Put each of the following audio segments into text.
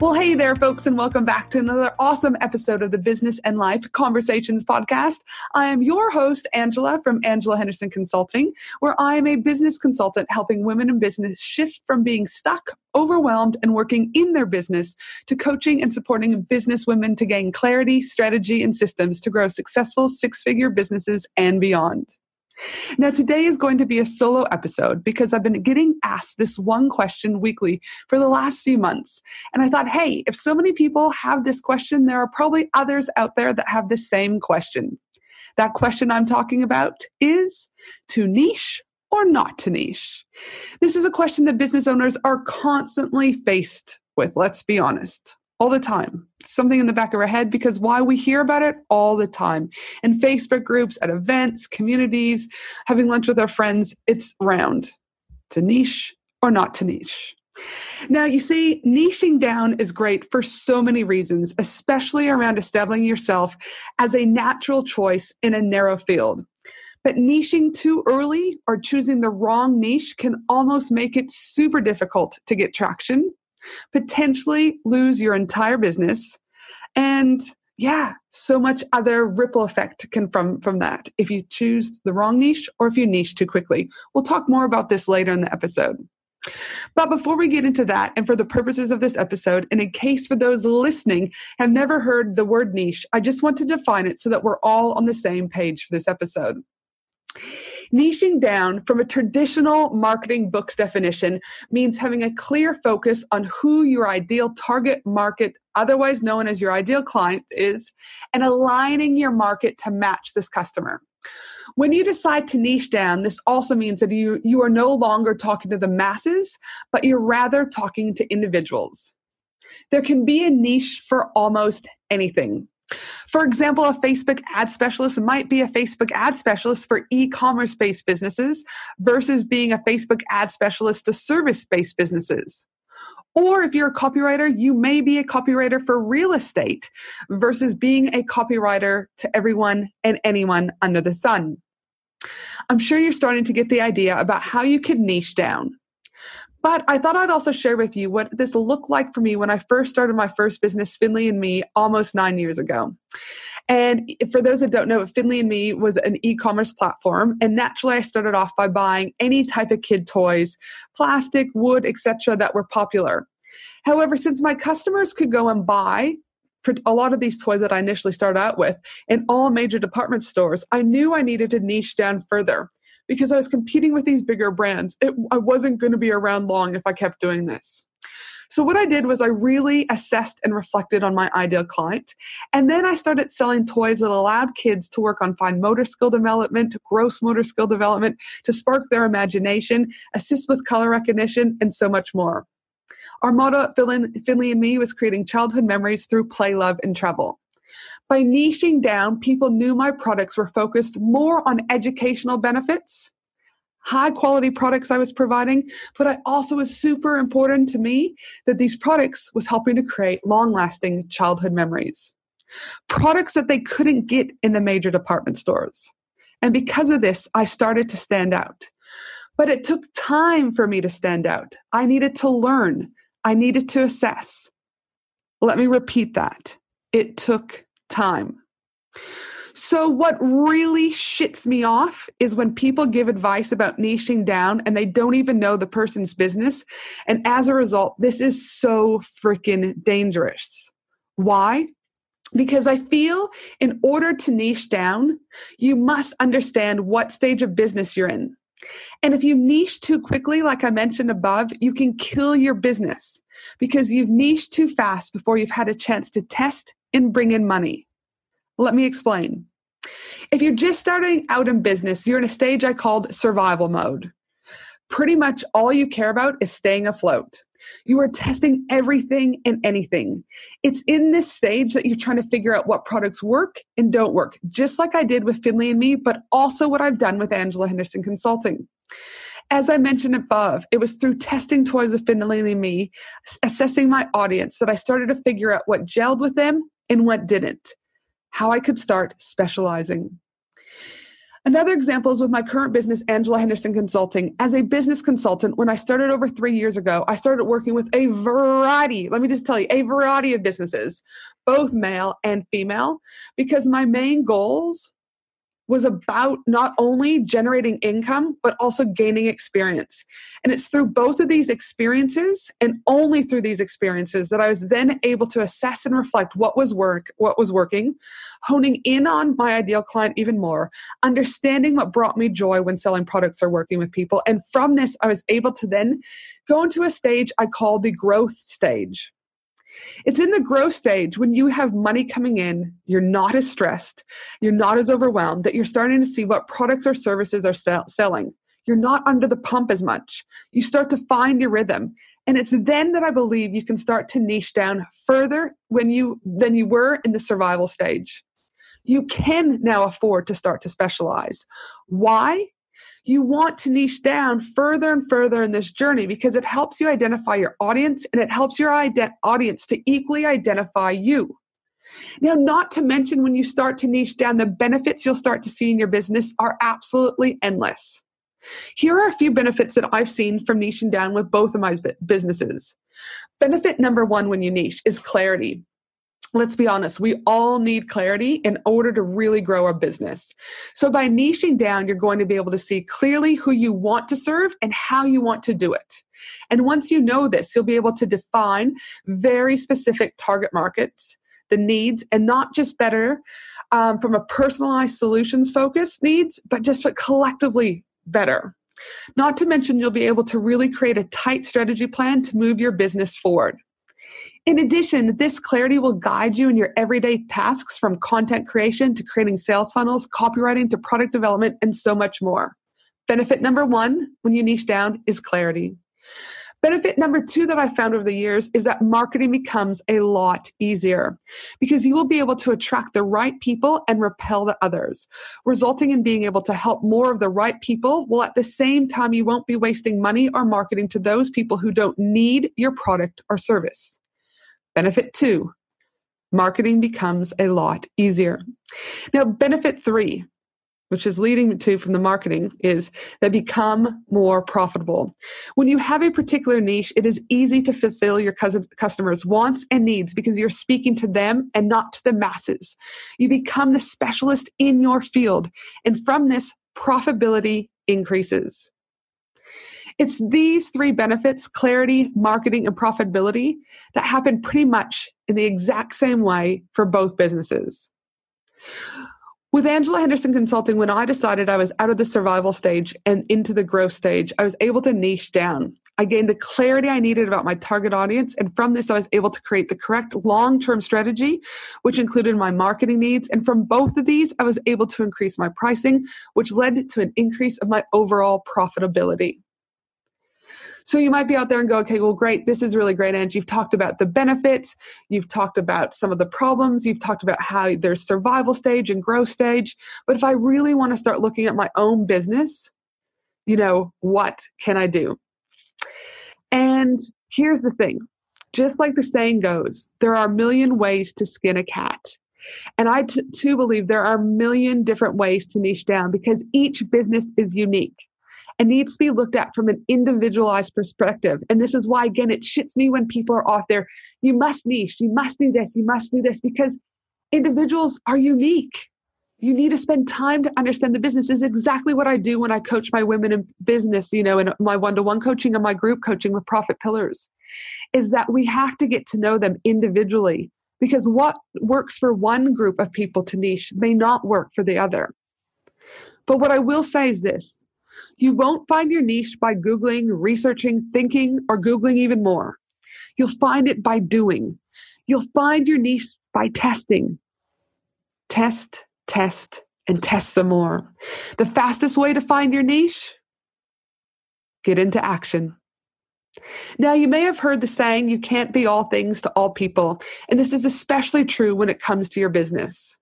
Well, hey there, folks, and welcome back to another awesome episode of the Business and Life Conversations podcast. I am your host, Angela from Angela Henderson Consulting, where I am a business consultant helping women in business shift from being stuck, overwhelmed, and working in their business to coaching and supporting business women to gain clarity, strategy, and systems to grow successful six figure businesses and beyond. Now, today is going to be a solo episode because I've been getting asked this one question weekly for the last few months. And I thought, hey, if so many people have this question, there are probably others out there that have the same question. That question I'm talking about is to niche or not to niche? This is a question that business owners are constantly faced with, let's be honest all the time. Something in the back of our head because why we hear about it all the time in Facebook groups, at events, communities, having lunch with our friends. It's round to niche or not to niche. Now, you see, niching down is great for so many reasons, especially around establishing yourself as a natural choice in a narrow field. But niching too early or choosing the wrong niche can almost make it super difficult to get traction potentially lose your entire business. And yeah so much other ripple effect can from from that if you choose the wrong niche or if you niche too quickly. We'll talk more about this later in the episode. But before we get into that, and for the purposes of this episode, and in case for those listening have never heard the word niche, I just want to define it so that we're all on the same page for this episode. Niching down from a traditional marketing book's definition means having a clear focus on who your ideal target market, otherwise known as your ideal client, is, and aligning your market to match this customer. When you decide to niche down, this also means that you, you are no longer talking to the masses, but you're rather talking to individuals. There can be a niche for almost anything. For example, a Facebook ad specialist might be a Facebook ad specialist for e commerce based businesses versus being a Facebook ad specialist to service based businesses. Or if you're a copywriter, you may be a copywriter for real estate versus being a copywriter to everyone and anyone under the sun. I'm sure you're starting to get the idea about how you could niche down. But I thought I'd also share with you what this looked like for me when I first started my first business, Finley and Me, almost nine years ago. And for those that don't know, Finley and Me was an e commerce platform. And naturally, I started off by buying any type of kid toys, plastic, wood, etc., that were popular. However, since my customers could go and buy a lot of these toys that I initially started out with in all major department stores, I knew I needed to niche down further because I was competing with these bigger brands. It, I wasn't going to be around long if I kept doing this. So, what I did was I really assessed and reflected on my ideal client. And then I started selling toys that allowed kids to work on fine motor skill development, gross motor skill development, to spark their imagination, assist with color recognition, and so much more. Our motto at Finley and Me was creating childhood memories through play, love, and travel. By niching down, people knew my products were focused more on educational benefits, high quality products I was providing, but I also was super important to me that these products was helping to create long lasting childhood memories. Products that they couldn't get in the major department stores. And because of this, I started to stand out. But it took time for me to stand out. I needed to learn. I needed to assess. Let me repeat that. It took time. So, what really shits me off is when people give advice about niching down and they don't even know the person's business. And as a result, this is so freaking dangerous. Why? Because I feel in order to niche down, you must understand what stage of business you're in. And if you niche too quickly, like I mentioned above, you can kill your business because you've niched too fast before you've had a chance to test and bring in money. Let me explain. If you're just starting out in business, you're in a stage I called survival mode. Pretty much all you care about is staying afloat. You are testing everything and anything. It's in this stage that you're trying to figure out what products work and don't work, just like I did with Finley and me, but also what I've done with Angela Henderson Consulting. As I mentioned above, it was through testing toys with Finley and me, assessing my audience, that I started to figure out what gelled with them and what didn't, how I could start specializing. Another example is with my current business, Angela Henderson Consulting. As a business consultant, when I started over three years ago, I started working with a variety, let me just tell you, a variety of businesses, both male and female, because my main goals was about not only generating income, but also gaining experience. And it's through both of these experiences and only through these experiences that I was then able to assess and reflect what was work, what was working, honing in on my ideal client even more, understanding what brought me joy when selling products or working with people. And from this, I was able to then go into a stage I call the growth stage. It's in the growth stage when you have money coming in, you're not as stressed, you're not as overwhelmed, that you're starting to see what products or services are sell- selling. You're not under the pump as much. You start to find your rhythm. And it's then that I believe you can start to niche down further when you than you were in the survival stage. You can now afford to start to specialize. Why? You want to niche down further and further in this journey because it helps you identify your audience and it helps your ide- audience to equally identify you. Now, not to mention when you start to niche down, the benefits you'll start to see in your business are absolutely endless. Here are a few benefits that I've seen from niching down with both of my businesses. Benefit number one when you niche is clarity let's be honest, we all need clarity in order to really grow our business. So by niching down, you're going to be able to see clearly who you want to serve and how you want to do it. And once you know this, you'll be able to define very specific target markets, the needs, and not just better um, from a personalized solutions focused needs, but just collectively better. Not to mention, you'll be able to really create a tight strategy plan to move your business forward. In addition, this clarity will guide you in your everyday tasks from content creation to creating sales funnels, copywriting to product development, and so much more. Benefit number one when you niche down is clarity. Benefit number two that I found over the years is that marketing becomes a lot easier because you will be able to attract the right people and repel the others, resulting in being able to help more of the right people while at the same time you won't be wasting money or marketing to those people who don't need your product or service. Benefit two, marketing becomes a lot easier. Now, benefit three, which is leading to from the marketing, is they become more profitable. When you have a particular niche, it is easy to fulfill your customers' wants and needs because you're speaking to them and not to the masses. You become the specialist in your field, and from this, profitability increases. It's these three benefits clarity, marketing, and profitability that happen pretty much in the exact same way for both businesses. With Angela Henderson Consulting, when I decided I was out of the survival stage and into the growth stage, I was able to niche down. I gained the clarity I needed about my target audience. And from this, I was able to create the correct long term strategy, which included my marketing needs. And from both of these, I was able to increase my pricing, which led to an increase of my overall profitability. So you might be out there and go, okay, well, great. This is really great. And you've talked about the benefits. You've talked about some of the problems. You've talked about how there's survival stage and growth stage. But if I really want to start looking at my own business, you know, what can I do? And here's the thing just like the saying goes, there are a million ways to skin a cat. And I t- too believe there are a million different ways to niche down because each business is unique and needs to be looked at from an individualized perspective. And this is why, again, it shits me when people are off there. You must niche, you must do this, you must do this, because individuals are unique. You need to spend time to understand the business. Is exactly what I do when I coach my women in business, you know, in my one-to-one coaching and my group coaching with profit pillars, is that we have to get to know them individually because what works for one group of people to niche may not work for the other. But what I will say is this you won't find your niche by Googling, researching, thinking, or Googling even more. You'll find it by doing. You'll find your niche by testing. Test, test, and test some more. The fastest way to find your niche? get into action. Now, you may have heard the saying, you can't be all things to all people. And this is especially true when it comes to your business.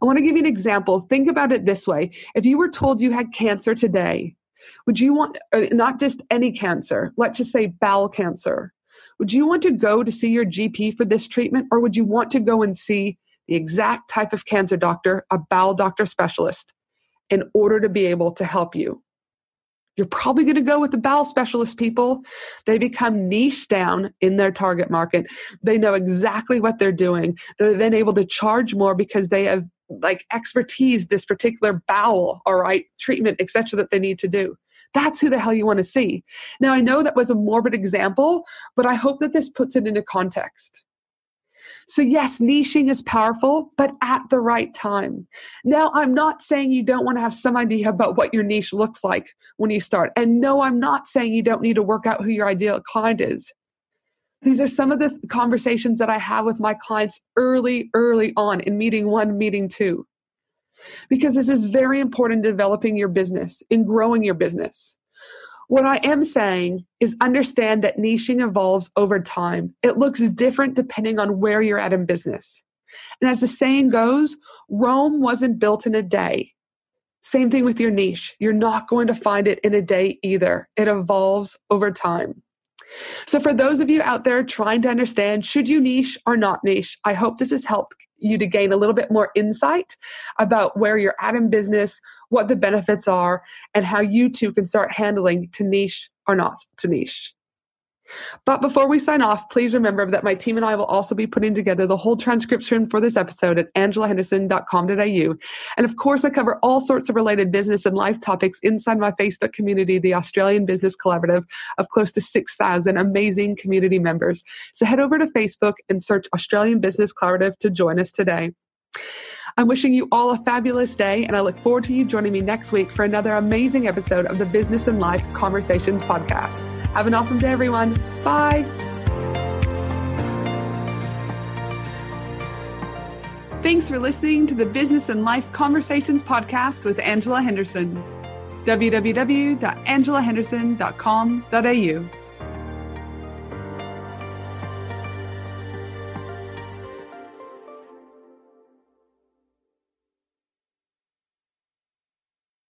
I want to give you an example. Think about it this way if you were told you had cancer today, would you want, uh, not just any cancer, let's just say bowel cancer, would you want to go to see your GP for this treatment or would you want to go and see the exact type of cancer doctor, a bowel doctor specialist, in order to be able to help you? You're probably going to go with the bowel specialist people. They become niche down in their target market. They know exactly what they're doing. They're then able to charge more because they have like expertise, this particular bowel, all right, treatment, etc., that they need to do. That's who the hell you want to see. Now, I know that was a morbid example, but I hope that this puts it into context. So, yes, niching is powerful, but at the right time. Now, I'm not saying you don't want to have some idea about what your niche looks like when you start. And no, I'm not saying you don't need to work out who your ideal client is. These are some of the conversations that I have with my clients early, early on in meeting one, meeting two. Because this is very important in developing your business, in growing your business. What I am saying is understand that niching evolves over time. It looks different depending on where you're at in business. And as the saying goes, Rome wasn't built in a day. Same thing with your niche. You're not going to find it in a day either. It evolves over time. So, for those of you out there trying to understand should you niche or not niche, I hope this has helped you to gain a little bit more insight about where you're at in business, what the benefits are, and how you too can start handling to niche or not to niche. But before we sign off, please remember that my team and I will also be putting together the whole transcription for this episode at angelahenderson.com.au. And of course, I cover all sorts of related business and life topics inside my Facebook community, the Australian Business Collaborative of close to 6,000 amazing community members. So head over to Facebook and search Australian Business Collaborative to join us today. I'm wishing you all a fabulous day, and I look forward to you joining me next week for another amazing episode of the Business and Life Conversations podcast. Have an awesome day, everyone. Bye. Thanks for listening to the Business and Life Conversations podcast with Angela Henderson. www.angelahenderson.com.au